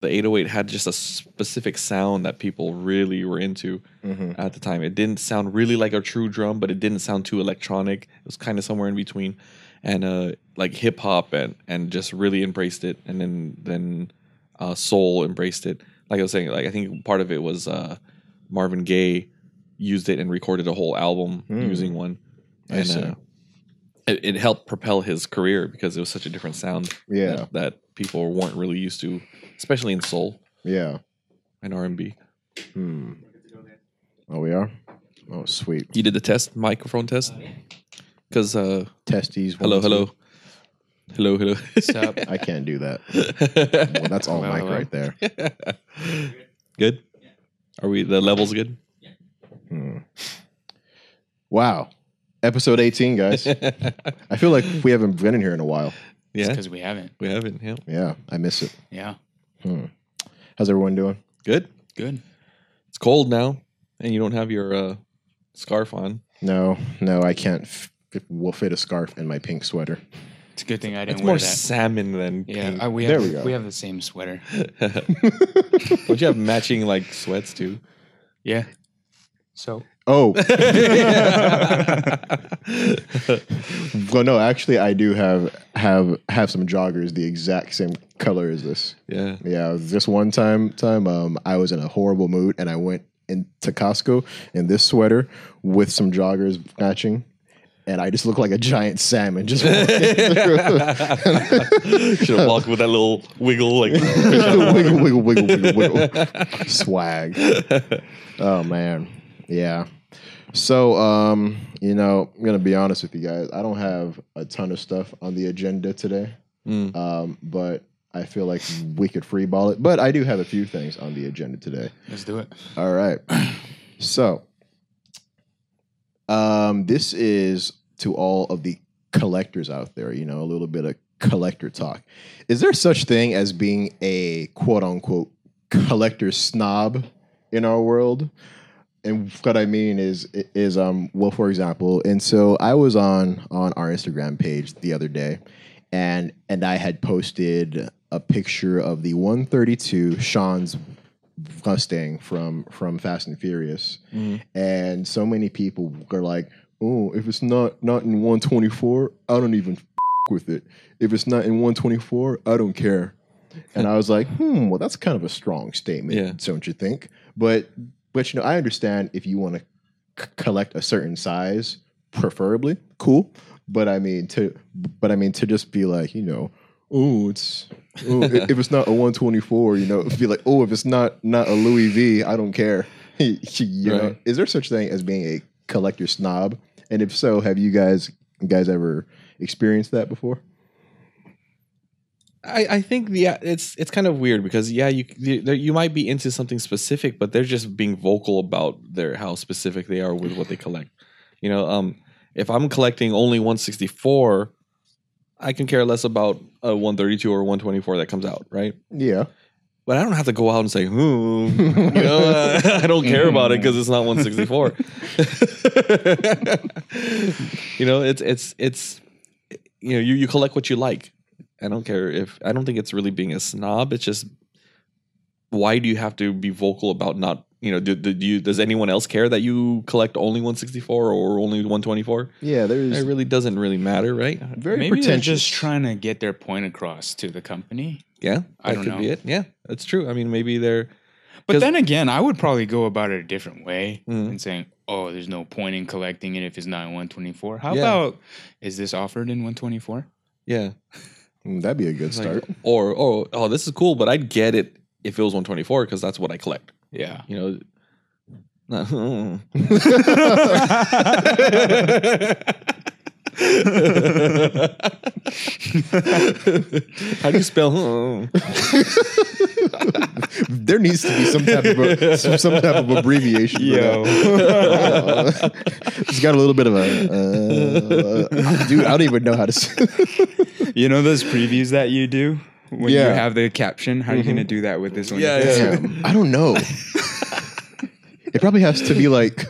the 808 had just a specific sound that people really were into Mhm. at the time. It didn't sound really like a true drum, but it didn't sound too electronic. It was kind of somewhere in between, and uh, like hip hop and and just really embraced it. And then then uh, soul embraced it. Like I was saying, like I think part of it was uh, Marvin Gaye used it and recorded a whole album Hmm. using one, and uh, it, it helped propel his career because it was such a different sound Yeah. that, that people weren't really used to, especially in soul Yeah. and R and B. Hmm. Oh, we are. Oh, sweet. You did the test, microphone test, because uh, Testes. hello, one, two. hello, hello, hello. What's? I can't do that. Well, that's all Hello, mic hello. right there. good. Are we the levels good? Hmm. Wow. Episode 18, guys. I feel like we haven't been in here in a while. yeah, because we haven't. we haven't. Yeah, Yeah, I miss it. Yeah, Hmm. How's everyone doing? good. good. It's cold now, and you don't have your uh, scarf on. No, no, I can't f- will fit a scarf in my pink sweater. It's a good thing I It's didn't more wear that. salmon than Yeah, pink. I, we There have, we go. We have the same sweater. don't you have matching like sweats too? Yeah. So Oh, well, no, actually, I do have have have some joggers the exact same color as this. yeah. Yeah, this one time time um I was in a horrible mood and I went into Costco in this sweater with some joggers matching. And I just look like a giant salmon. Just Should have walked with that little wiggle, like wiggle, wiggle, wiggle, wiggle, wiggle. Swag. Oh man, yeah. So, um, you know, I'm gonna be honest with you guys. I don't have a ton of stuff on the agenda today, Mm. um, but I feel like we could freeball it. But I do have a few things on the agenda today. let's do it. All right. So, um, this is to all of the collectors out there, you know, a little bit of collector talk. Is there such thing as being a quote unquote collector snob in our world? And what I mean is is um well for example, and so I was on on our Instagram page the other day and and I had posted a picture of the 132 Sean's Mustang from from Fast and Furious, Mhm. and so many people are like, "Oh, if it's not not in 124, I don't even f- with it. If it's not in 124, I don't care." And I was like, "Hmm, well, that's kind of a strong statement, Yeah. don't you think?" But but you know, I understand if you want to c- collect a certain size, preferably, cool. But I mean to but I mean to just be like, you know, oh, it's oh, i- if it's not a 124, you know, be like, oh, if it's not not a Louis V, I don't care. you know, is there such thing as being a collector snob? And if so, have you guys you guys ever experienced that before? I, I think yeah, it's it's kind of weird because yeah, you you you might be into something specific, but they're just being vocal about their how specific they are with what they collect. You know, um, if I'm collecting only 164, I can care less about a 132 or 124 that comes out, right? Yeah. But I don't have to go out and say, "Hmm," you know, I don't care about it because it's not 164. you know, it's it's it's you know, you you collect what you like. I don't care if I don't think it's really being a snob. It's just why do you have to be vocal about not you know do, do you does anyone else care that you collect only 164 or only 124 Yeah, there's it really doesn't really matter right very Maybe they're pretentious. just trying to get their point across to the company. yeah that I don't could be know. it yeah that's true i mean maybe they're but then again, I would probably go about it a different way Mhm. and saying, "Oh, there's no point in collecting it if it's not in 124." How Yeah. about is this offered in 124? yeah Mm, That'd be a good Like, start. or oh oh this is cool but i'd get it if it was 124 because that's what i collect Yeah. you know not- How do you spell? there needs to be some type of a, some, some type of abbreviation. for that. it's got a little bit of a uh, dude. I don't even know how to. Say. You know those previews that you do when Yeah. you have the caption? How are you going to do that with this one? Yeah, yeah. Damn, I don't know. it probably has to be like, well,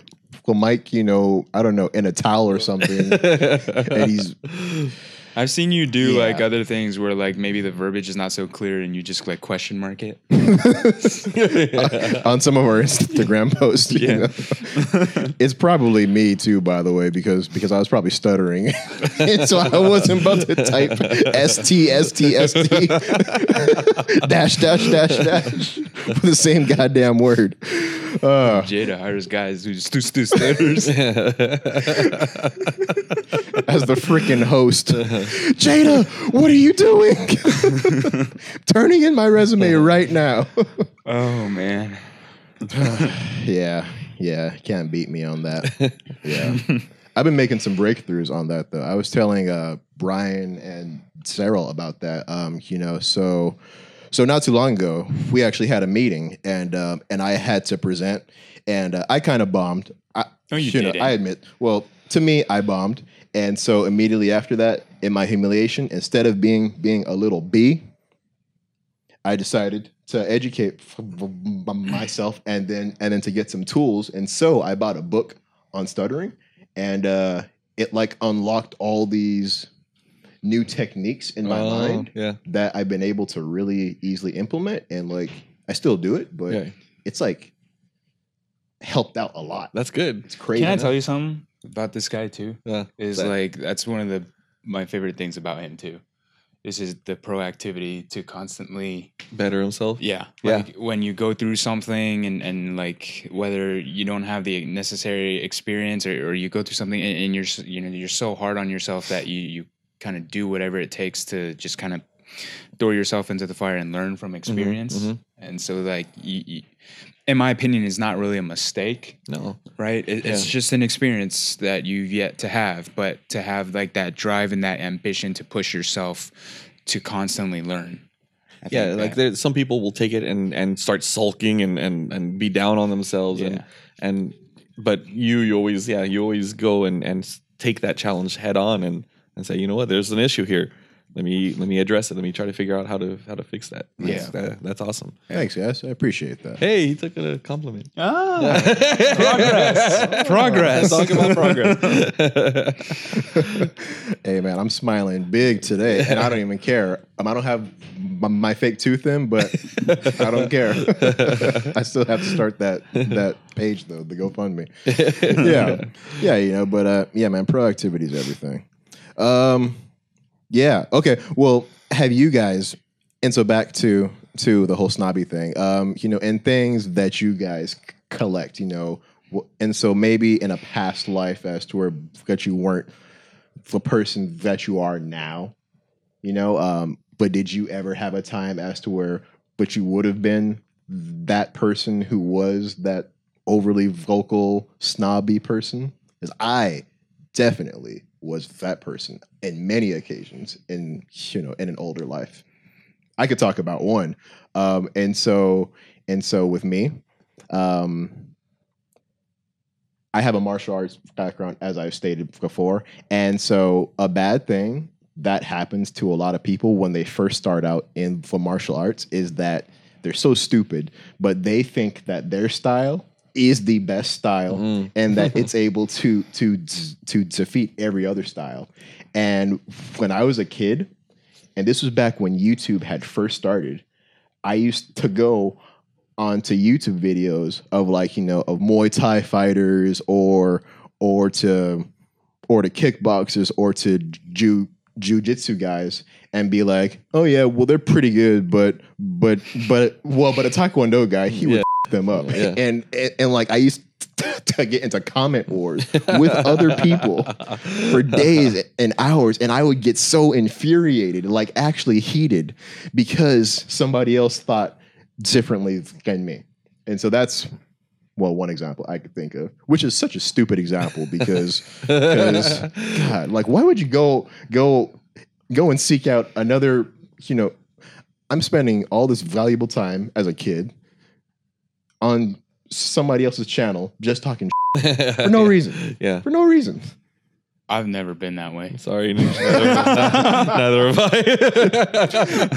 Mike, you know, I don't know, in a towel or something, and he's I've seen you do Yeah. like other things where like maybe the verbiage is not so clear and you just like question mark it. on some of our Instagram posts. you know. it's probably me too, by the way, because because I was probably stuttering, so I wasn't about to type S T S T S T dash dash dash dash for the same goddamn word. Uh, Jada hires guys who just do stu- stutters. As the freaking host, Jada, what are you doing? Turning in my resume right now. oh man. Yeah, yeah, can't beat me on that. Yeah, I've been making some breakthroughs on that though. I was telling uh, Brian and Cyril about that. Um, you know, so so not too long ago, we actually had a meeting, and um, and I had to present, and uh, I kind of bombed. I, No, you know, didn't. I admit. Well, to me, I bombed, and so immediately after that, in my humiliation, instead of being being a little B, I decided to educate f- f- myself and then and then to get some tools. And so I bought a book on stuttering, and uh, it like unlocked all these new techniques in my Oh, mind Yeah. that I've been able to really easily implement. And like I still do it, but Yeah. it's like helped out a lot. That's good. It's crazy. Can I tell you something about this guy too? Yeah. Is That- like that's one of the my favorite things about him too. This is his the proactivity to constantly better himself. Yeah. Yeah. Like when you go through something and, and like whether you don't have the necessary experience or, or you go through something and, and you're you know you're so hard on yourself that you you kind of do whatever it takes to just kind of throw yourself into the fire and learn from experience. mhm. And so like you, you, in my opinion is not really a mistake, No. right? It, It's just an experience that you've yet to have, but to have like that drive and that ambition to push yourself to constantly learn. I Yeah, like there, some people will take it and and start sulking and and and be down on themselves Yeah. and but you you always yeah you always go and and take that challenge head on and and say you know what there's an issue here let me let me address it let me try to figure out how to how to fix that that's, Yeah. that, that's awesome Thanks, guys. I appreciate that. hey he took a compliment Ah, progress. progress. talk about progress hey man, I'm smiling big today, and I don't even care. Um, I don't have my, my fake tooth in, but I don't care. I still have to start that that page though, the GoFundMe. yeah, yeah, you know. But uh, yeah, man, productivity is everything. Um, yeah. Okay. Well, have you guys? And so back to to the whole snobby thing. Um, you know, and things that you guys c- collect. You know, wh- and so maybe in a past life, as to where that you weren't the person that you are now. You know, um, but did you ever have a time as to where, but you would have been that person who was that overly vocal, snobby person? Because I definitely was that person in many occasions in you know in an older life. I could talk about one, um, and so and so with me, um, I have a martial arts background, as I've stated before, and so a bad thing that happens to a lot of people when they first start out in for martial arts is that they're so stupid, but they think that their style is the best style Mm. and that it's able to to to defeat every other style. And when I was a kid, and this was back when YouTube had first started, I used to go onto YouTube videos of like you know of Muay Thai fighters or or to or to kickboxers or to ju jujitsu guys and be like, oh yeah, well they're pretty good, but but but well, but a taekwondo guy he would Yeah. Them up, Yeah. and, and and like I used to get into comment wars with other people for days and hours, and I would get so infuriated, like actually heated, because somebody else thought differently than me. And so that's well one example I could think of, which is such a stupid example because because God, like why would you go go go and seek out another, you know, I'm spending all this valuable time as a kid on somebody else's channel just talking for no reason. yeah For no reason. I've never been that way. sorry neither, neither have I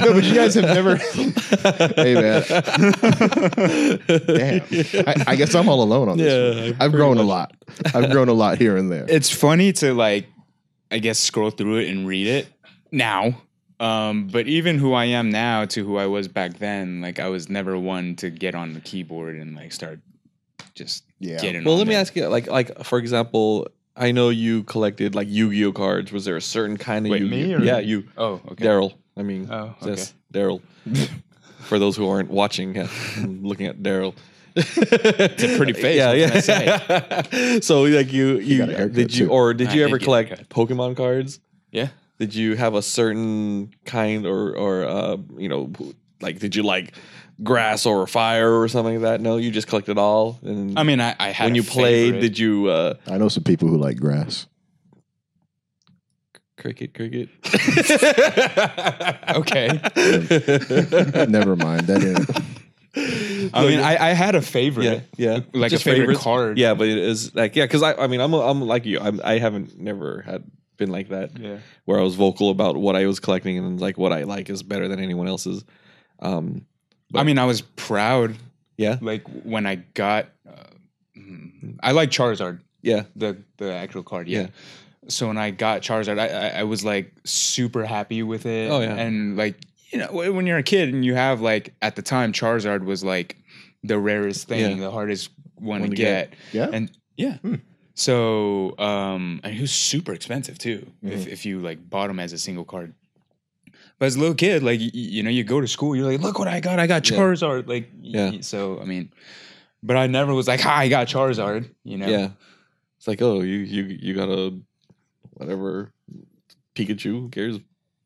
No, but you guys have never Hey man. Damn. I, I guess I'm all alone on this. Yeah, one. I've pretty grown a lot. I've grown a lot here and there. It's funny to like, I guess, scroll through it and read it, now. Um, but even who I am now to who I was back then, like I was never one to get on the keyboard and like start just Yeah. getting. Well, on let me there. ask you, like, like for example, I know you collected like Yu-Gi-Oh cards. Was there a certain kind of Wait, Yu-Gi-Oh? me or- Yeah, you, Oh, okay. Daryl. I mean, Oh, yes, Daryl. for those who aren't watching, yeah, looking at Daryl. It's a pretty face, Yeah, what can yeah. so like you, you, got a haircut, did you, too. or did I you ever collect. Pokemon cards? Yeah. Did you have a certain kind or or uh, you know like did you like grass or fire or something like that? No, you just collected all. And I mean, I, I had when a you played, favorite. did you uh, I know some people who like grass. cricket cricket? Okay. Never mind. That didn't. I mean, I, I had a favorite. yeah, yeah, Like Just a favorite favorites? card. Yeah, but it is like yeah, because I I mean I'm I'm like you. I'm, I haven't never had been like that. Yeah. where I was vocal about what I was collecting and like what I like is better than anyone else's. Um, I mean, I was proud. yeah, Like when I got, uh, mm, I like Charizard, yeah, the the actual card. Yeah. Yeah. So when I got Charizard, I, I I was like super happy with it. Oh, yeah. And like you know when you're a kid and you have like at the time Charizard was like the rarest thing, Yeah. the hardest one, One to to get. get. Yeah. And yeah. Hmm. So um and he was super expensive too if if you like bought him as a single card. But as a little kid, like y- y- you know, you go to school, you're like, look what I got, I got Yeah. Charizard. Like Yeah. so I mean, but I never was like, hi, I got Charizard, you know. yeah. It's like oh you you you got a whatever Pikachu. Who cares?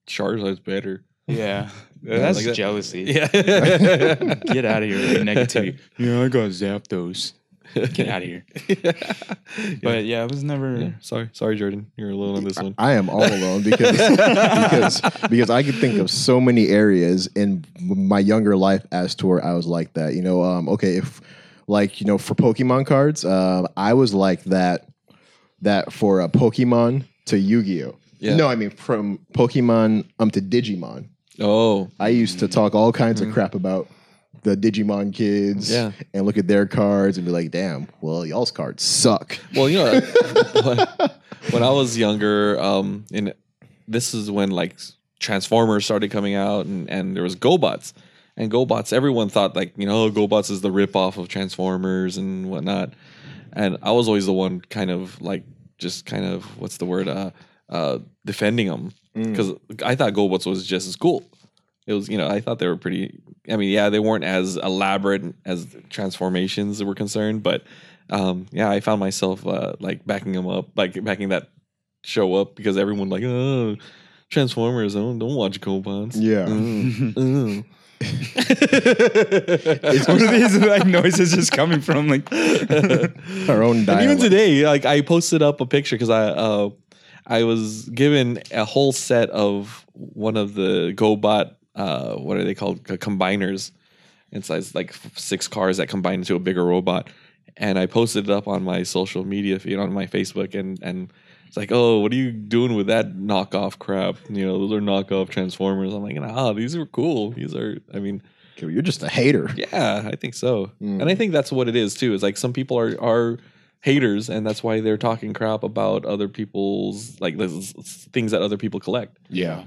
Charizard's better. Yeah. Yeah, That's like that. jealousy. Yeah, Get out of here negativity. Yeah, I got Zapdos. Get out of here. But yeah, it was never Yeah. Sorry, sorry, Jordan. You're alone on this one. I am all alone because because because I could think of so many areas in my younger life as to where I was like that. You know, um, okay, if like you know for Pokemon cards, um, I was like that that for a Pokemon to Yu-Gi-Oh. Yeah. No, I mean from Pokemon um to Digimon. Oh, I used to talk all kinds of crap about the Digimon kids Yeah. and look at their cards and be like, damn, well, y'all's cards suck. Well, you know, when, when I was younger, um, and this is when like Transformers started coming out, and and there was GoBots, and GoBots. Everyone thought like you know GoBots is the ripoff of Transformers and whatnot, and I was always the one kind of like just kind of what's the word uh uh defending them Mm. because I thought GoBots was just as cool. It was, you know, I thought they were pretty. I mean, yeah, they weren't as elaborate as transformations were concerned, but um, yeah, I found myself uh, like backing them up, like backing that show up because everyone like, oh, Transformers, don't don't watch GoBots. Yeah. Mm, It's one of these like noises just coming from like mm. Our own And even today, like I posted up a picture because I uh, I was given a whole set of one of the GoBot uh, what are they called combiners. It's like, it's like six cars that combine into a bigger robot, and I posted it up on my social media feed on my Facebook, and and it's like, oh, what are you doing with that knockoff crap? You know, those are knockoff Transformers. I'm like, ah, these are cool. These are, I mean, You're just a hater. yeah, I think so. Mm. And I think that's what it is too. Is like some people are are haters and that's why they're talking crap about other people's like things that other people collect. yeah.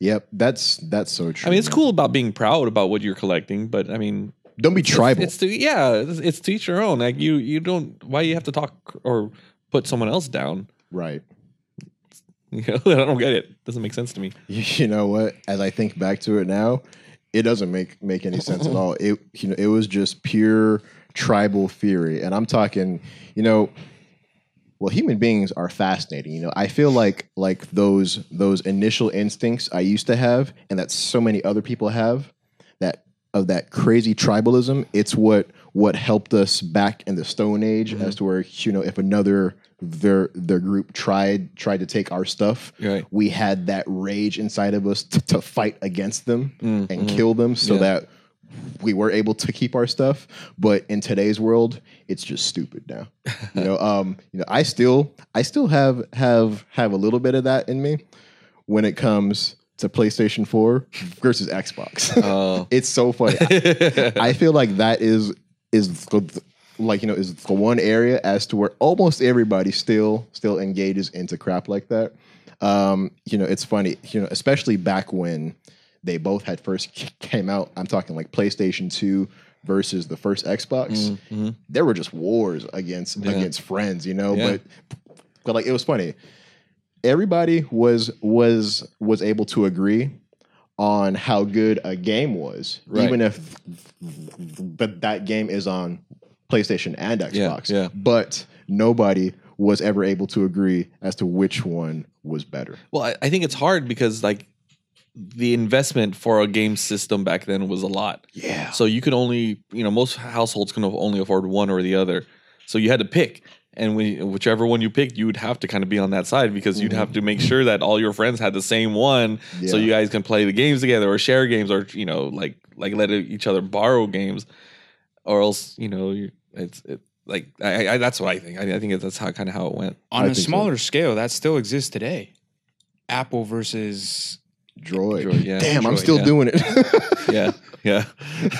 Yep, that's that's so true. I mean, it's man. cool about being proud about what you're collecting, but I mean, Don't be tribal. it's to yeah, it's, it's to each their own. Like you you don't why you have to talk or put someone else down. right. You know, I don't get it. Doesn't make sense to me. You know what? As I think back to it now, it doesn't make make any sense at all. It you know it was just pure tribal theory, and I'm talking. You know, well, human beings are fascinating. You know, I feel like like those those initial instincts I used to have, and that so many other people have, that of that crazy tribalism. It's what what helped us back in the Stone Age, as to where you know if another their their group tried tried to take our stuff, Right. we had that rage inside of us t- to fight against them Mm, and kill them so Yeah. that we were able to keep our stuff but in today's world it's just stupid now. You know um you know i still i still have have have a little bit of that in me when it comes to playstation 4 versus xbox. Uh, it's so funny. I, I feel like that is is the, like you know is the one area as to where almost everybody still still engages into crap like that. Um, you know, it's funny, you know, especially back when they both had first came out. I'm talking like PlayStation 2 versus the first Xbox. Mhm. There were just wars against Yeah. against friends, you know, Yeah. but but like it was funny. Everybody was was was able to agree on how good a game was, Right. even if but that game is on PlayStation and Xbox. yeah. But nobody was ever able to agree as to which one was better. Well, I, I think it's hard because like the investment for a game system back then was a lot. Yeah. So you could only, you know, most households can only afford one or the other. So you had to pick. And when, whichever one you picked, you would have to kind of be on that side because you'd have to make sure that all your friends had the same one, so Mm-hmm. You guys can play the games together or share games or you know like like let each other borrow games, or else you know it's it, like I, I that's what I think. I, I think that's how kind of how it went. On I a think so. smaller scale, that still exists today. Apple versus Droid. Droid, yeah. Damn, I'm still yeah. doing it. Yeah, yeah.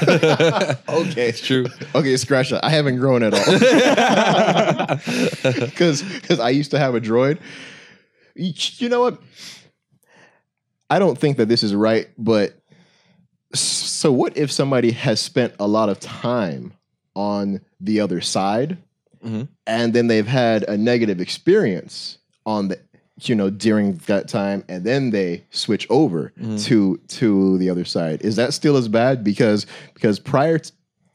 okay. it's true. Okay, scratch that. I haven't grown at all. Because because I used to have a droid. You know what? I don't think that this is right, but so what if somebody has spent a lot of time on the other side Mhm. and then they've had a negative experience on the you know during that time and then they switch over Mhm. to to the other side is that still as bad because because prior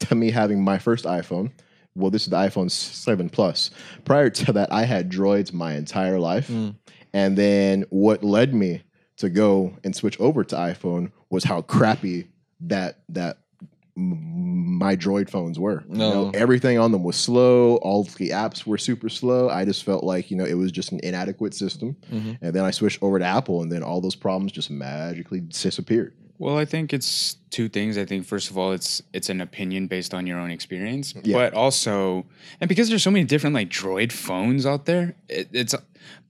to me having my first iphone well this is the iphone 7 plus prior to that i had droids my entire life Mm. and then what led me to go and switch over to iphone was how crappy that that my droid phones were you know, No. everything on them was slow all the apps were super slow i just felt like you know it was just an inadequate system Mhm. and then i switched over to apple and then all those problems just magically disappeared Well, I think it's two things. I think first of all, it's it's an opinion based on your own experience, Yeah. but also, and because there's so many different like Droid phones out there, it, it's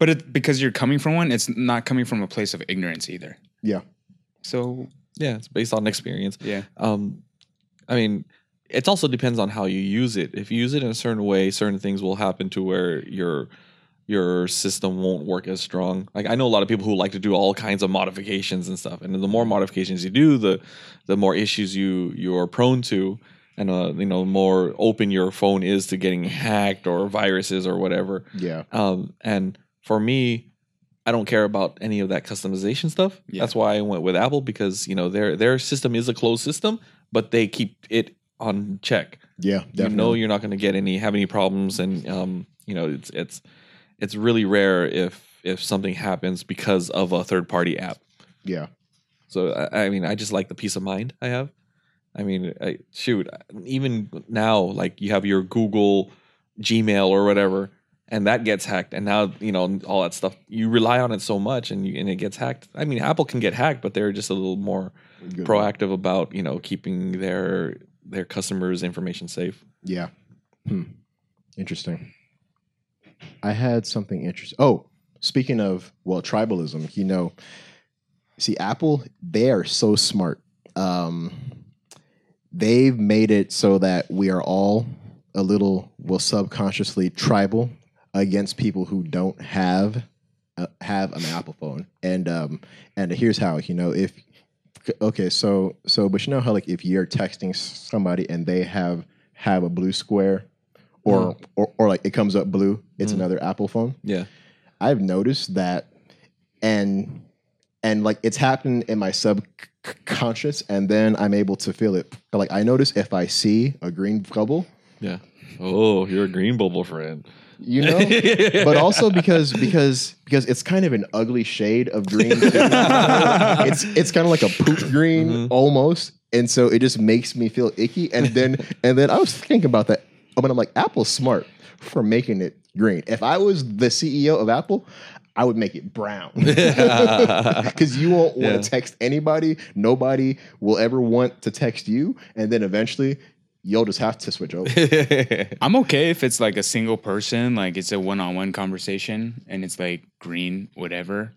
but it, because you're coming from one, it's not coming from a place of ignorance either. yeah So Yeah, it's based on experience. yeah, Um, I mean, it also depends on how you use it. If you use it in a certain way, certain things will happen to where your your system won't work as strong. Like I know a lot of people who like to do all kinds of modifications and stuff, and the more modifications you do, the the more issues you you are prone to, and uh, you know, more open your phone is to getting hacked or viruses or whatever. yeah Um, and for me, I don't care about any of that customization stuff. Yeah. That's why I went with Apple because you know their their system is a closed system, but they keep it on check. yeah You know you're not going to get any have any problems, and um, you know it's it's it's really rare if if something happens because of a third party app. yeah So I, I mean, I just like the peace of mind I have. I mean, I, shoot, even now, like you have your Google Gmail or whatever, and that gets hacked, and now you know all that stuff. You rely on it so much, and you, and it gets hacked. I mean, Apple can get hacked, but they're just a little more Good. proactive about you know keeping their their customers' information safe. Yeah. Hmm. Interesting. I had something interesting. Oh, speaking of well, tribalism. You know, see, Apple they are so smart. Um, they've made it so that we are all a little, well, subconsciously tribal against people who don't have uh, have an Apple phone. And um, and here's how. You know, if okay, so so but you know how like if you're texting somebody and they have have a blue square or or, or like it comes up blue, it's Mm. another Apple phone. Yeah, I've noticed that and and like it's happened in my subconscious and then I'm able to feel it. Like I notice if I see a green bubble, yeah. Oh, you're a green bubble friend. You know, but also because because because it's kind of an ugly shade of green. too. it's it's kind of like a poop green Mhm. almost, and so it just makes me feel icky. And then and then I was thinking about that, but I'm like, Apple's smart for making it green. If I was the CEO of Apple, I would make it brown because you won't want to Yeah. text anybody. Nobody will ever want to text you, and then eventually you'll just have to switch over. I'm okay if it's like a single person, like it's a one-on-one conversation, and it's like green, whatever.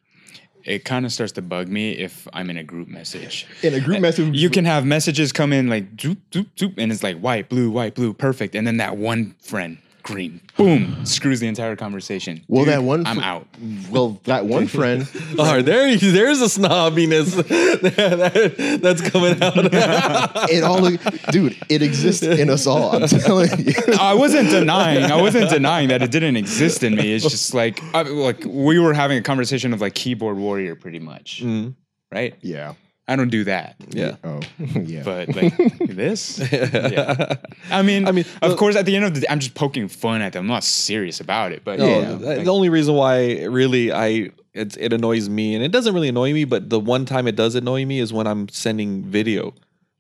It kind of starts to bug me if I'm in a group message. In a group uh, message, You can have messages come in like zoop, zoop, zoop, and it's like white, blue, white, blue, perfect. And then that one friend green. Boom, screws the entire conversation. Well, Dude, that one I'm out. Well, that one friend. Oh, there, there's a snobbiness that- that's coming out. it all, dude. It exists in us all. I'm telling you. I wasn't denying. I wasn't denying that it didn't exist in me. It's just like, I, like we were having a conversation of like keyboard warrior, pretty much, Mm, right? Yeah. I don't do that. yeah. Oh, yeah. But like this, yeah. I mean, I mean, of the- course, at the end of the day, I'm just poking fun at them. I'm not serious about it, but No, yeah, th- like- the only reason why really I it, it annoys me, and it doesn't really annoy me, but the one time it does annoy me is when I'm sending video,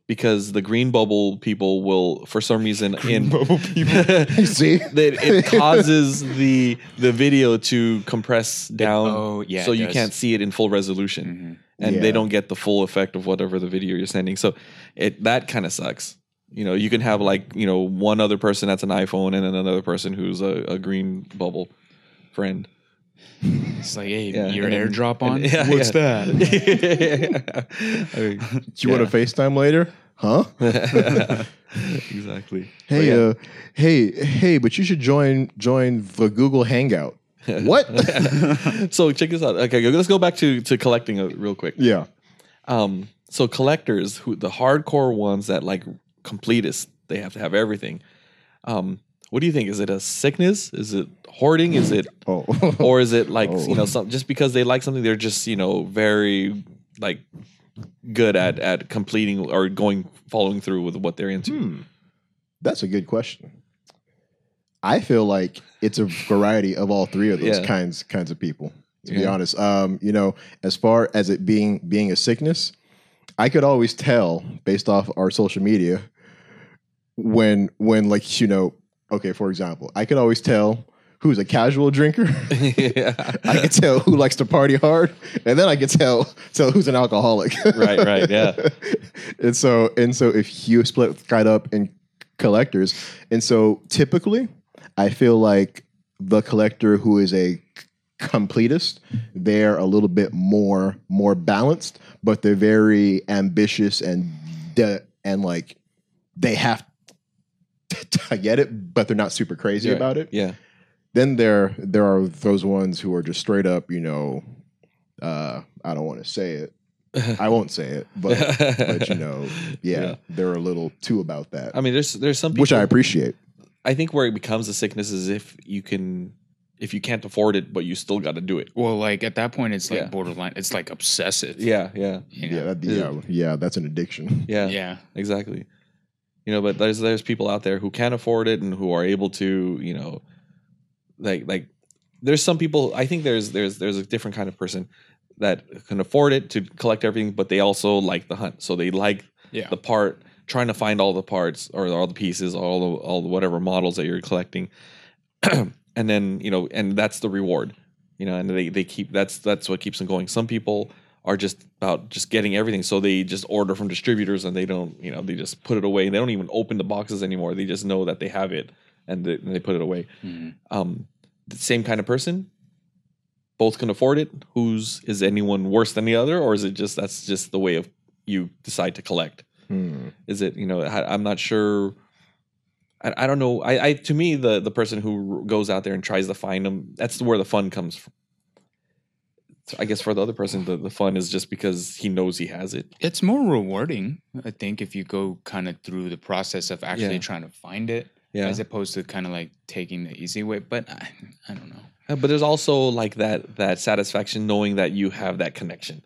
because the green bubble people will, for some reason, in bubble people. See? that it causes the the video to compress down, oh, yeah, so you does. can't see it in full resolution, mm-hmm. And Yeah. they don't get the full effect of whatever the video you're sending. So it that kind of sucks. You know, you can have like you know one other person that's an iPhone and then another person who's a, a green bubble friend. It's like, hey, Yeah, your and then- airdrop on. and- yeah, What's yeah. that? I mean, Do you want to FaceTime later? Huh? exactly. Hey, yeah. uh, hey, hey, but you should join join the Google Hangout. what? so check this out. Okay, let's go back to to collecting uh, real quick. yeah. Um, so collectors, who the hardcore ones that like completists, they have to have everything. Um, what do you think? Is it a sickness? Is it hoarding? Is it Oh. or is it like Oh. you know some just because they like something they're just you know very like good at at completing or going following through with what they're into Hmm. That's a good question. I feel like it's a variety of all three of those Yeah. kinds kinds of people. To be honest, um, you know, as far as it being being a sickness, I could always tell based off our social media when when like you know, okay, for example, I could always tell who's a casual drinker. yeah. I could tell who likes to party hard, and then I could tell tell who's an alcoholic. Right, right, yeah. and so and so if you split kind up in collectors, and so typically, I feel like the collector who is a completist, they're a little bit more more balanced, but they're very ambitious and de- and like they have to get it, but they're not super crazy Yeah. about it yeah then there there are those ones who are just straight up, you know, uh, I don't want to say it. I won't say it, but but you know, yeah, Yeah. they're a little too about that, i mean there's there's some people which I appreciate. I think where it becomes a sickness is if you can if you can't afford it but you still got to do it well, like at that point, it's like Yeah. borderline. It's like obsessive. yeah yeah you know? Yeah, that, yeah, yeah, that's an addiction. yeah yeah. exactly you know but there's there's people out there who can afford it and who are able to you know like like there's some people i think there's there's there's a different kind of person that can afford it to collect everything but they also like the hunt so they like Yeah. the part trying to find all the parts or all the pieces all the all the whatever models that you're collecting. And then you know and that's the reward you know and they they keep that's that's what keeps them going. Some people are just about just getting everything so they just order from distributors and they don't you know they just put it away. And they don't even open the boxes anymore. They just know that they have it and they, and they put it away. Mhm. um the same kind of person both can afford it. Who's is anyone worse than the other or is it just that's just the way of you decide to collect Hmm. is it you know I, i'm not sure I, I don't know I, I to me the the person who goes out there and tries to find them that's where the fun comes from so i guess for the other person the, the fun is just because he knows he has it It's more rewarding, I think, if you go kind of through the process of actually Yeah. trying to find it, yeah as opposed to kind of like taking the easy way. But I, I don't know. Uh, but there's also like that that satisfaction knowing that you have that connection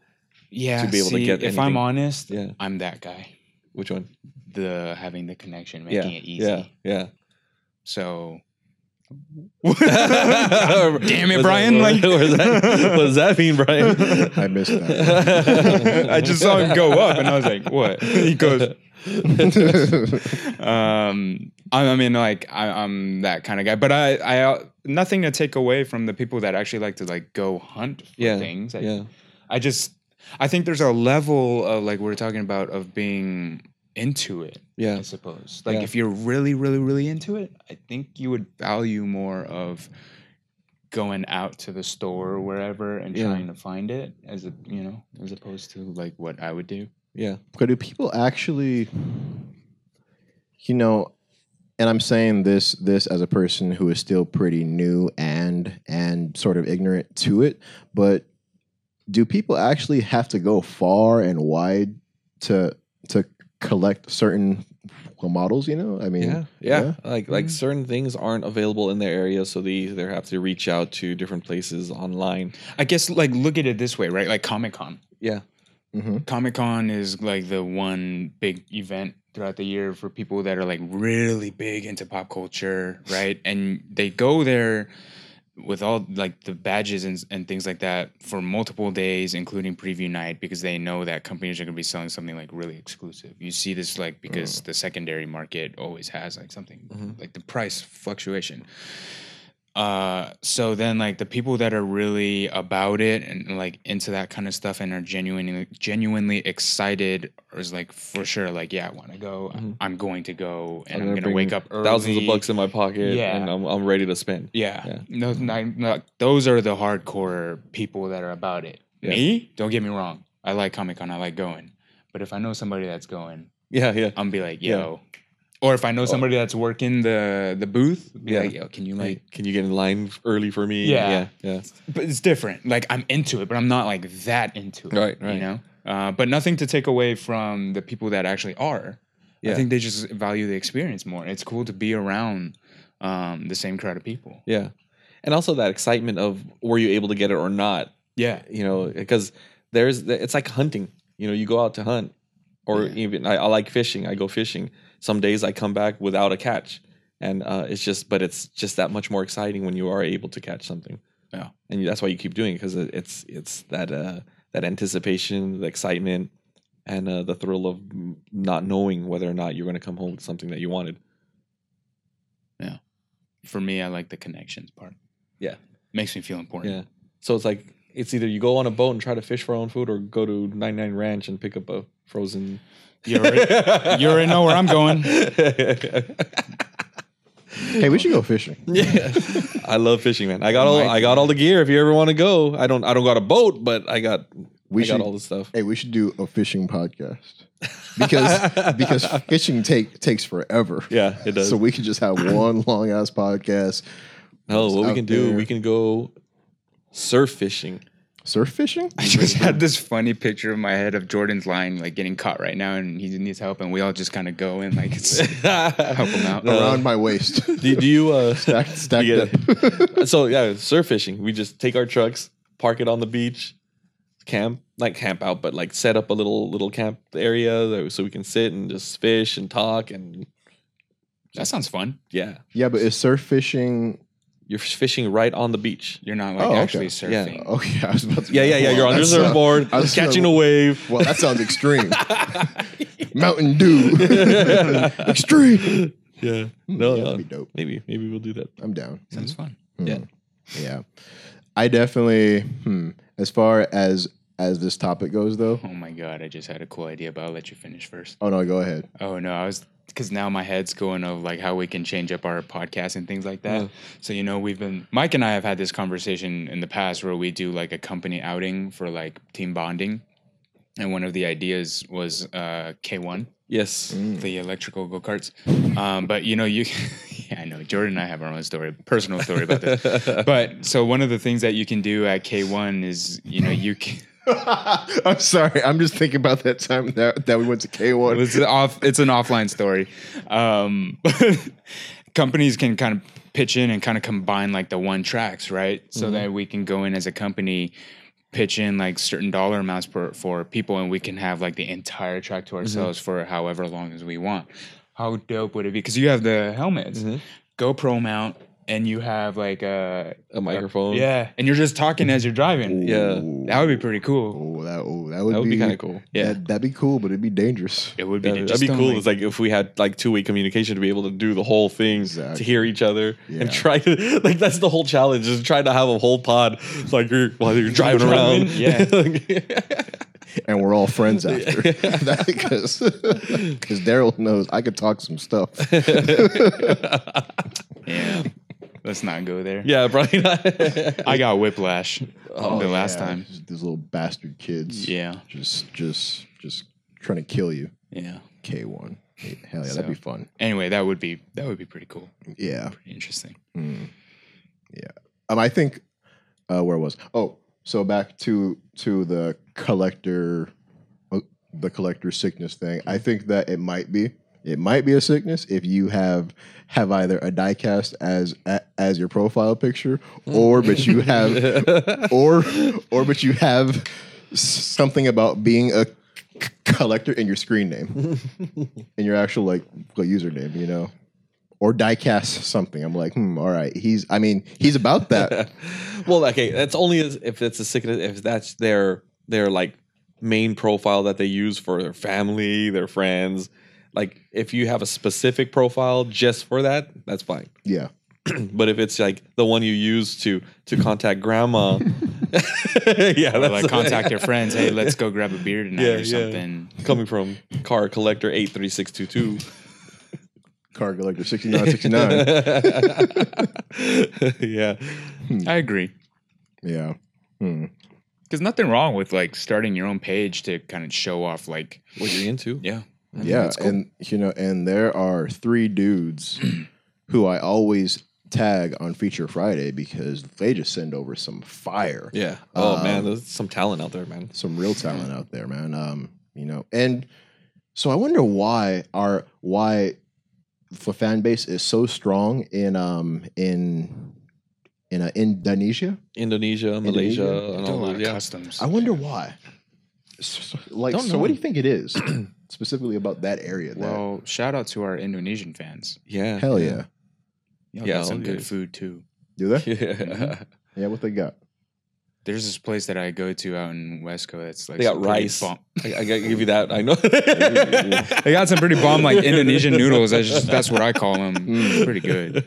Yeah, To be able to see, get If anything. I'm honest, Yeah. I'm that guy. Which one The having the connection, yeah making it easy. yeah yeah So. Damn Damn it, Brian! What, Like, what does that, what does that mean, Brian? I missed that. I just saw him go up, and I was like, "What?" He goes, um, I, I mean, like I, I'm that kind of guy, but I, I, uh, nothing to take away from the people that actually like to like go hunt for Yeah, things. I, yeah, I just, I think there's a level of like we're talking about of being into it. yeah, I suppose. Like Yeah. if you're really, really, really into it, I think you would value more of going out to the store or wherever and Yeah. trying to find it as a you know, as opposed to like what I would do. yeah. But do people actually, you know, and I'm saying this this as a person who is still pretty new and and sort of ignorant to it, but do people actually have to go far and wide to to collect certain models? You know, I mean, Yeah, yeah. yeah. Like like Mhm. certain things aren't available in their area, so they either have to reach out to different places online. I guess like look at it this way, right? Like Comic Con. Yeah, mhm. Comic Con is like the one big event throughout the year for people that are like really big into pop culture, right? And they go there with all like the badges and, and things like that for multiple days, including preview night, because they know that companies are going to be selling something like really exclusive. You see this like because the secondary market always has like something Mhm. like the price fluctuation. Uh, so then like the people that are really about it and like into that kind of stuff and are genuinely genuinely excited is like for sure like yeah I want to go Mhm. I'm going to go and I'm, gonna gonna, wake up early. thousands of bucks in my pocket, Yeah. and I'm I'm ready to spend. Yeah, Yeah. No, no, those are the hardcore people that are about it. Yeah. Me, don't get me wrong. I like Comic Con. I like going, but if I know somebody that's going, Yeah, yeah. I'm be like, Yeah. yo. Or if I know somebody that's working the the booth, be Yeah. like, yo, can you like? Like, can you get in line early for me? Yeah. yeah, yeah. But it's different. Like I'm into it, but I'm not like that into it. Right, right. You know. Uh, but nothing to take away from the people that actually are. Yeah. I think they just value the experience more. It's cool to be around um, the same crowd of people. Yeah. And also that excitement of were you able to get it or not? Yeah. You know, because there's it's like hunting. You know, you go out to hunt, or Yeah. even I, I like fishing. I go fishing. Some days I come back without a catch, and uh, it's just, but it's just that much more exciting when you are able to catch something. Yeah. and that's why you keep doing it because it's it's that uh, that anticipation, the excitement, and uh, the thrill of not knowing whether or not you're going to come home with something that you wanted. Yeah, for me, I like the connections part. Yeah. Makes me feel important. Yeah. So it's like it's either you go on a boat and try to fish for our own food, or go to 99 Ranch and pick up a frozen. You already, you already know where I'm going. Hey, we should go fishing. yeah, I love fishing, man. I got all I got all the gear. If you ever want to go, I don't I don't got a boat, but I got We I should. got all the stuff. Hey, we should do a fishing podcast because because fishing take takes forever. Yeah, it does. So we could just have one long ass podcast. oh, what we out can do, we can go surf fishing. Surf fishing? I just had this funny picture in my head of Jordan's line like getting caught right now, and he needs help, and we all just kind of go and like it's Help him out. Around my waist. Do, do you uh stacked stacked You up. so yeah, surf fishing. We just take our trucks, park it on the beach, camp, like camp out, but like set up a little little camp area that- so we can sit and just fish and talk and that sounds fun. yeah, yeah, but is surf fishing you're fishing right on the beach. You're not like Oh, okay. actually Yeah. surfing. Okay, I was about to Yeah, yeah, yeah. Well, You're on your that's, uh, surfboard, I was catching a wave. Well, that sounds extreme. Mountain Dew. extreme. Yeah, no, yeah, that'd be dope. maybe maybe we'll do that. I'm down. Sounds fun. Yeah. Hmm. Yeah. I definitely hmm, as far as as this topic goes though. Oh my god, I just had a cool idea, but I'll let you finish first. Oh no, go ahead. Oh no, I was because now my head's going of like how we can change up our podcast and things like that. Yeah. So you know, we've been Mike and I have had this conversation in the past where we do like a company outing for like team bonding, and one of the ideas was uh, K one, Yes. Mm. the electrical go karts. Um, but you know, you yeah, I know Jordan and I have our own story, personal story about this. But so one of the things that you can do at K one is you know you can. I'm sorry. I'm just thinking about that time that, that we went to K1. it's an off it's an offline story. Um companies can kind of pitch in and kind of combine like the one tracks right? So that we can go in as a company pitch in like certain dollar amounts per, for people and we can have like the entire track to ourselves for however long as we want. How dope would it be? Because you have the helmets. Mhm. gopro mount and you have like a A microphone. yeah and you're just talking as you're driving Yeah. that would be pretty cool Oh, that, oh, that would, That would be kind of cool. Yeah. That, that'd be cool, but it'd be dangerous. it would be Yeah, just that'd be cool. like- it's like if we had like two way communication to be able to do the whole thing Exactly. to hear each other Yeah. and try to like that's the whole challenge is trying to have a whole pod like you're while you're driving driving, around. yeah. And we're all friends after. That- Because because Daryl knows I could talk some stuff. Yeah. Let's not go there. yeah, probably not. I got whiplash Oh, the last yeah. time. These little bastard kids. Yeah. Just just just trying to kill you. Yeah. K1. Hell yeah, So- that'd be fun. Anyway, that would be that would be pretty cool. Yeah. Pretty interesting. Mm. Yeah. Um, I think uh, where was oh so back to to the collector uh, the collector sickness thing. I think that it might be it might be a sickness if you have have either a diecast as as your profile picture or but you have or or but you have something about being a c- collector in your screen name in your actual like like, username, you know, or diecast something. I'm like, hmm, all right. He's, I mean, he's about that. well, okay, that's only as- if it's a sickness if that's their their like main profile that they use for their family, their friends. Like if you have a specific profile just for that, that's fine. yeah, but if it's like the one you use to to contact grandma, yeah, Or that's like contact your friends. Hey, let's go grab a beer tonight Yeah, or yeah. something. coming from car collector eight three six two two. car collector 6969. Yeah, I agree. yeah. Hmm. There's nothing wrong with like starting your own page to kind of show off like what you're into? yeah. I Yeah, cool. and you know, and there are three dudes who I always tag on Feature Friday because they just send over some fire. yeah. Oh Um, man, there's some talent out there, man. some real talent out there, man. Um, you know, and so I wonder why our why the fan base is so strong in um in in uh, Indonesia. Indonesia, Malaysia, Indonesia? and all lot those. of Yeah. customs. I wonder why. So, like, Don't so know. what do you think it is specifically about that area? That, well, shout out to our Indonesian fans. Yeah. hell yeah, Y'all Yeah, got some good good. food too. do they? Yeah. Mm-hmm. Yeah, what they got? There's this place that I go to out in Westco that's like They got some pretty rice. bomb- I, I gotta give you that. I know. They got some pretty bomb like Indonesian noodles. That's just that's what I call them. It's mm. pretty good.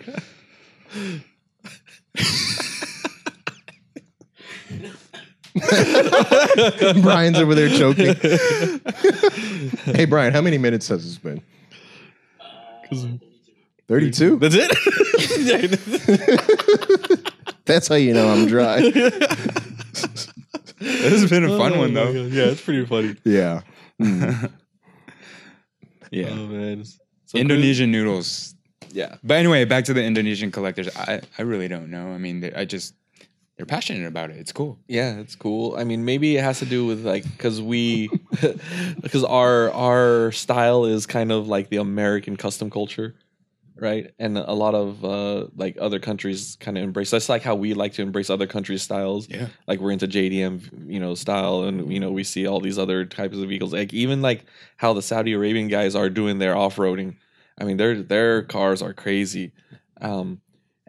Brian's over there choking. hey, Brian, how many minutes has this been? Thirty-two. That's it. That's how you know I'm dry. This has been a fun Oh one though. Oh, God. Yeah, it's pretty funny. yeah. Yeah. Oh man. So Indonesian noodles. Yeah. But anyway, back to the Indonesian collectors. I, I really don't know. I mean, I just they're passionate about it. It's cool. Yeah, it's cool. I mean, maybe it has to do with like because we, because our our style is kind of like the American custom culture, right? And a lot of uh like other countries kind of embrace. That's like how we like to embrace other countries' styles. Yeah. Like we're into JDM, you know, style, and you know we see all these other types of vehicles. Like even like how the Saudi Arabian guys are doing their off roading. I mean, their their cars are crazy. Um,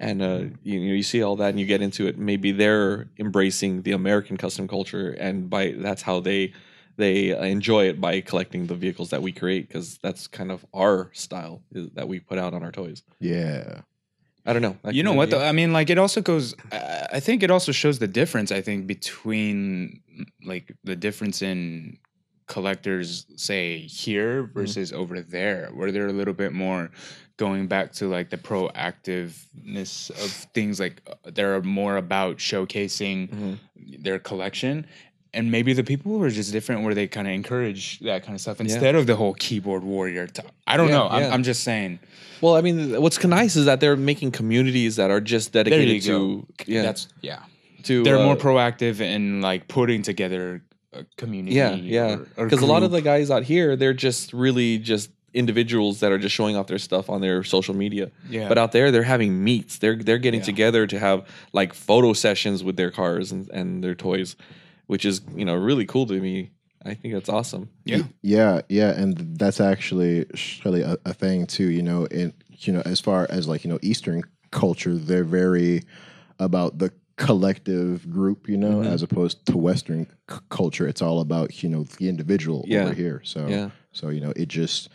and uh, you know you see all that and you get into it maybe they're embracing the american custom culture and by that's how they they uh, enjoy it by collecting the vehicles that we create because that's kind of our style is, that we put out on our toys Yeah. i don't know That You know what be- though? I mean, like it also goes. I I think it also shows the difference. I think between like the difference in collectors, say here versus over there, where they're a little bit more going back to like the proactiveness of things. Like uh, they're more about showcasing Mhm. their collection. And maybe the people were just different, where they kind of encourage that kind of stuff instead of the whole keyboard warrior. I don't Yeah, know. I'm, yeah. I'm just saying. well i mean what's nice is that they're making communities that are just dedicated to go. yeah That's yeah. to they're more uh, proactive in like putting together community. Yeah, yeah. or- or Because a lot of the guys out here, they're just really just individuals that are just showing off their stuff on their social media. Yeah. But out there, they're having meets. They're they're getting Yeah. together to have like photo sessions with their cars and, and their toys, which is you know really cool to me. I think that's awesome. yeah, Yeah, yeah, and that's actually really a, a thing too. You know, in you know, as far as like you know, Eastern culture, they're very about the collective group. You know, Mhm. as opposed to Western c- culture, it's all about you know the individual Yeah. over here. So, Yeah. so you know, it just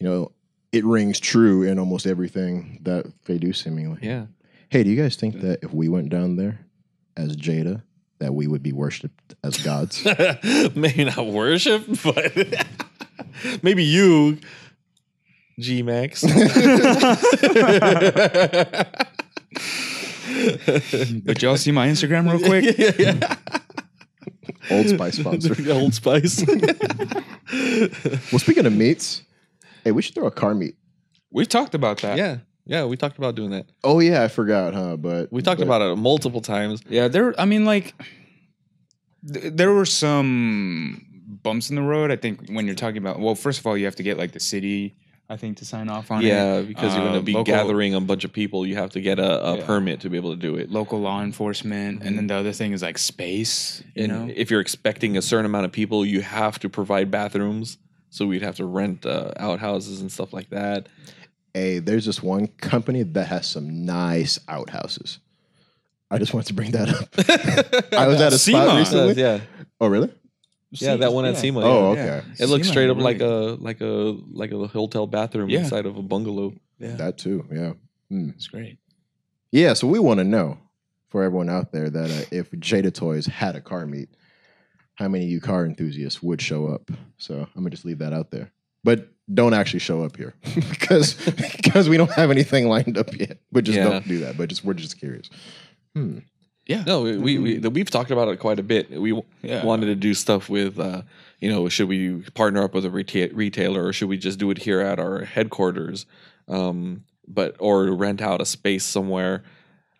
you know, it rings true in almost everything that they do. Seemingly. Yeah. Hey, do you guys think that if we went down there as Jada, that we would be worshipped as gods? maybe not worship, but maybe you, G Max. but y'all see my Instagram real quick. yeah, yeah. Old Spice sponsor. Old Spice. Well, speaking of meets, Hey, we should throw a car meet. We talked about that. Yeah, yeah, we talked about doing that. Oh yeah, I forgot, huh? But We talked but- about it multiple times. Yeah, there. I mean, like, th- there were some bumps in the road. I think when you're talking about, well, first of all, you have to get like the city, I think, to sign off on it. Yeah, because you're going Uh, to be local- gathering a bunch of people. You have to get a, a Yeah. permit to be able to do it. local law enforcement, and then the other thing is like space. You and know, if you're expecting a certain amount of people, you have to provide bathrooms. So we'd have to rent uh, outhouses and stuff like that. Hey, there's this one company that has some nice outhouses. I just wanted to bring that up. I was at a spot SEMA. recently. yeah, Oh, really? Yeah, that one at Yeah. SEMA. Oh, yeah. okay. It looks SEMA, straight up really- like a like a like a hotel bathroom Yeah. inside of a bungalow. Yeah. That too. Yeah. Hmm. It's great. Yeah. So we want to know for everyone out there that uh, if Jada Toys had a car meet, how many of you car enthusiasts would show up? So I'm gonna just leave that out there. But don't actually show up here because because we don't have anything lined up yet. But just Yeah. don't do that. But just we're just curious. Hmm. Yeah. No, we, we, we we've talked about it quite a bit. We Yeah. wanted to do stuff with, uh, you know, should we partner up with a reta- retailer or should we just do it here at our headquarters, um, but or rent out a space somewhere.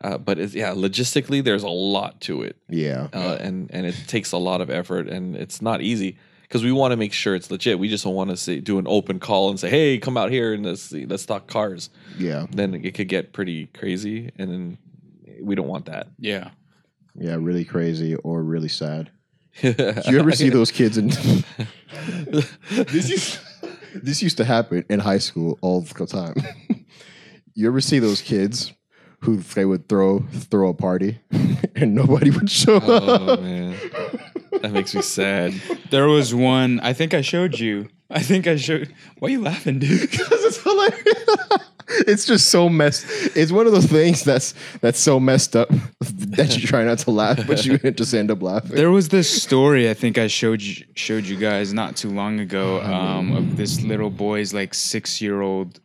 Uh, but it's, yeah, logistically, there's a lot to it, Yeah. uh, and and it takes a lot of effort, and it's not easy because we want to make sure it's legit. We just don't want to say do an open call and say, "Hey, come out here and let's see, let's talk cars." Yeah. Then it could get pretty crazy, and then we don't want that. Yeah. Yeah. Really crazy or really sad. Do you ever see those kids in this used, this used to happen in high school all the time. you ever see those kids who they would throw throw a party and nobody would show up? Oh up? man, that makes me sad. There was one. I think I showed you. I think I showed. Why are you laughing, dude? Because it's hilarious. It's just so messed. It's one of those things that's that's so messed up that you try not to laugh, but you just end up laughing. There was this story I think I showed you showed you guys not too long ago um, of this little boy's like six year old.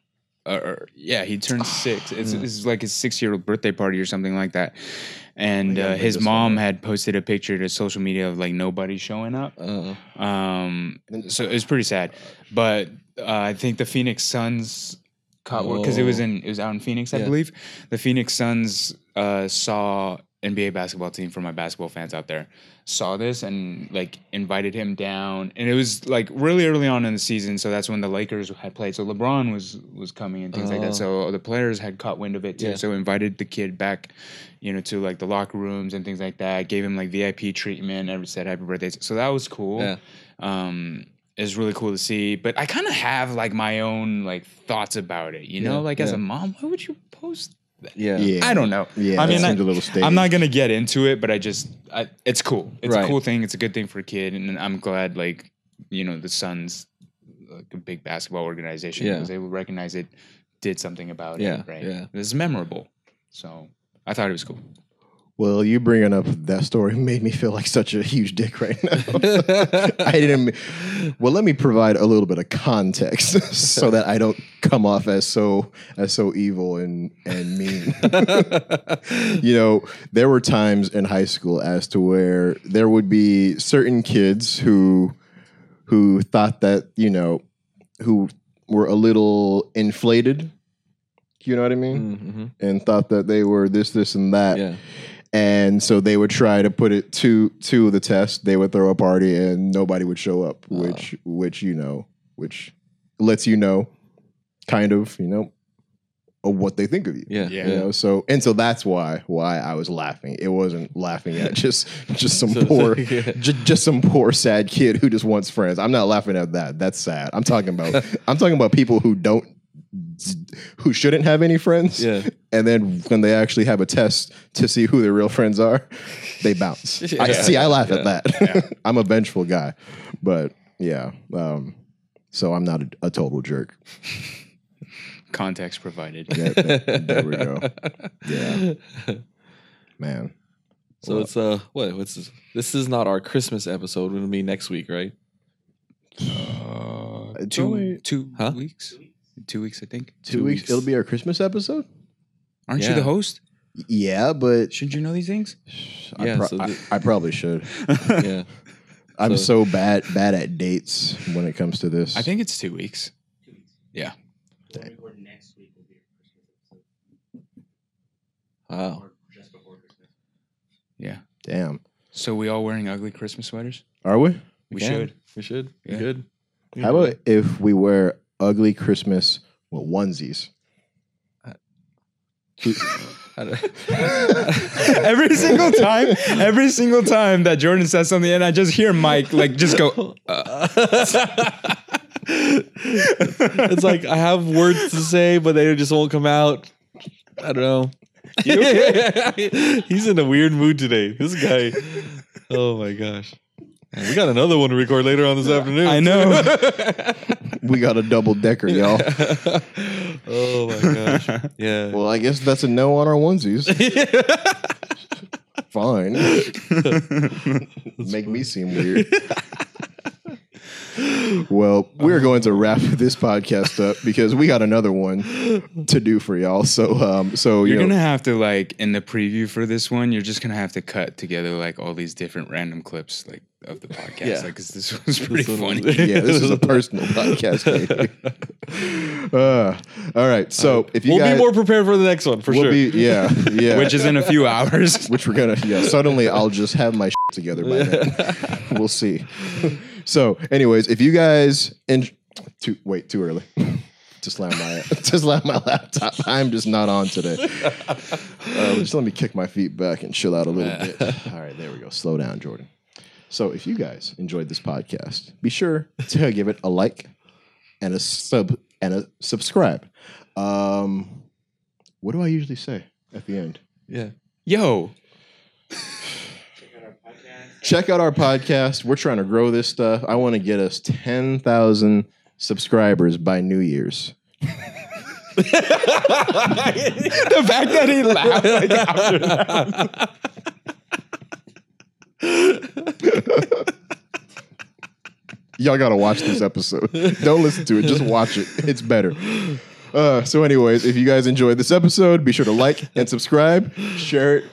Uh, or, yeah, he turned six. It's, it's like his six year old birthday party or something like that. And uh, his mom had posted a picture to social media of like nobody showing up. Uh, Um, so it was pretty sad. But uh, I think the Phoenix Suns caught because it was Oh. in it was out in Phoenix, I Yeah. believe. The Phoenix Suns uh, saw NBA basketball team for my basketball fans out there saw this and like invited him down, and it was like really early on in the season. So that's when the Lakers had played. So LeBron was was coming and things like Oh. that. So the players had caught wind of it too. Yeah. So invited the kid back, you know, to like the locker rooms and things like that. Gave him like VIP treatment. Ever said happy birthday. So that was cool yeah. um is really cool to see but i kind of have like my own like thoughts about it you know Yeah, like as yeah. a mom why would you post Yeah. Yeah. i don't know Yeah, i mean I, a little I'm not gonna get into it but i just I, it's cool it's Right. a cool thing it's a good thing for a kid and i'm glad like you know the suns like a big basketball organization Yeah. was able to recognize it did something about Yeah, it right yeah. it's memorable so i thought it was cool Well, you bringing up that story made me feel like such a huge dick right now. I didn't. Well, let me provide a little bit of context so that I don't come off as so as so evil and and mean. you know, there were times in high school as to where there would be certain kids who who thought that you know who were a little inflated. You know what I mean? Mhm. And thought that they were this, this, and that Yeah. And so they would try to put it to to the test. They would throw a party, and nobody would show up, Oh. which which you know, which lets you know, kind of you know, of what they think of you. Yeah. Yeah. You know, so and so that's why why I was laughing. It wasn't laughing at just just some So- poor yeah. just, just some poor sad kid who just wants friends. I'm not laughing at that. That's sad. I'm talking about I'm talking about people who don't who shouldn't have any friends. Yeah. And then when they actually have a test to see who their real friends are, they bounce. I see I laugh Yeah. at that. I'm a vengeful guy. But yeah. Um so I'm not a, a total jerk. context provided Yeah, there, there we go. Yeah. Man. So it's uh what what's this? This is not our Christmas episode. It'll be next week, right? uh, It's two only- two Huh? weeks two weeks i think Two, Two weeks. weeks. It'll be our Christmas episode? aren't you Yeah. the host Yeah, but shouldn't you know these things I, Yeah, pro- so I, the- I probably should. Yeah. I'm So- so bad bad at dates when it comes to this. I think it's two weeks. Yeah. When we record next week will be our Christmas episode. Wow. Or just before Christmas. Yeah. Damn. So we all wearing ugly Christmas sweaters? Are we? We can. should. We should. Yeah. We could. How about if we wear ugly Christmas well, onesies? Every single time, every single time that Jordan says something, and I just hear Mike like just go. uh, it's like I have words to say, but they just won't come out. I don't know. He's in a weird mood today. This guy. Oh my gosh. We got another one to record later on this afternoon. I know. We got a double decker, y'all. oh my gosh. Yeah. Well, I guess that's a no on our onesies. Fine. Make me seem weird. Well, we're going to wrap this podcast up because we got another one to do for y'all. So, um, so you You're know, gonna have to like in the preview for this one. You're just gonna have to cut together like all these different random clips like of the podcast. Yeah. Like 'cause this was pretty one funny. yeah, this is a personal podcast. Uh, all right, so if you we'll guys, be more prepared for the next one for we'll sure. be, yeah, yeah, Which is in a few hours. which we're gonna yeah suddenly i'll just have my shit together by then we'll see so anyways if you guys in too wait too early. To slam my to slam my laptop. I'm just not on today. Uh, just let me kick my feet back and chill out a little bit. All right there we go. Slow down jordan. So if you guys enjoyed this podcast be sure to give it a like and a sub and a subscribe. Um what do i usually say at the end? Yeah. Yo, Check out our podcast. Check out our podcast. We're trying to grow this stuff. I want to get us 10,000 subscribers by New Year's. the fact that he laughed like after that. Y'all got to watch this episode. Don't listen to it, just watch it. It's better. Uh, so, anyways, if you guys enjoyed this episode, be sure to like and subscribe, share it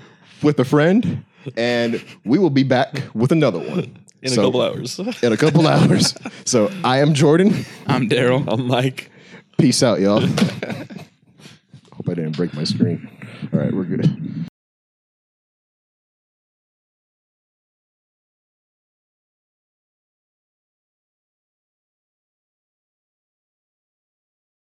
with a friend, and we will be back with another one In So- a couple hours. In a couple hours. So, I am Jordan. I'm Daryl. I'm Mike. Peace out, y'all. Hope I didn't break my screen. All right, we're good.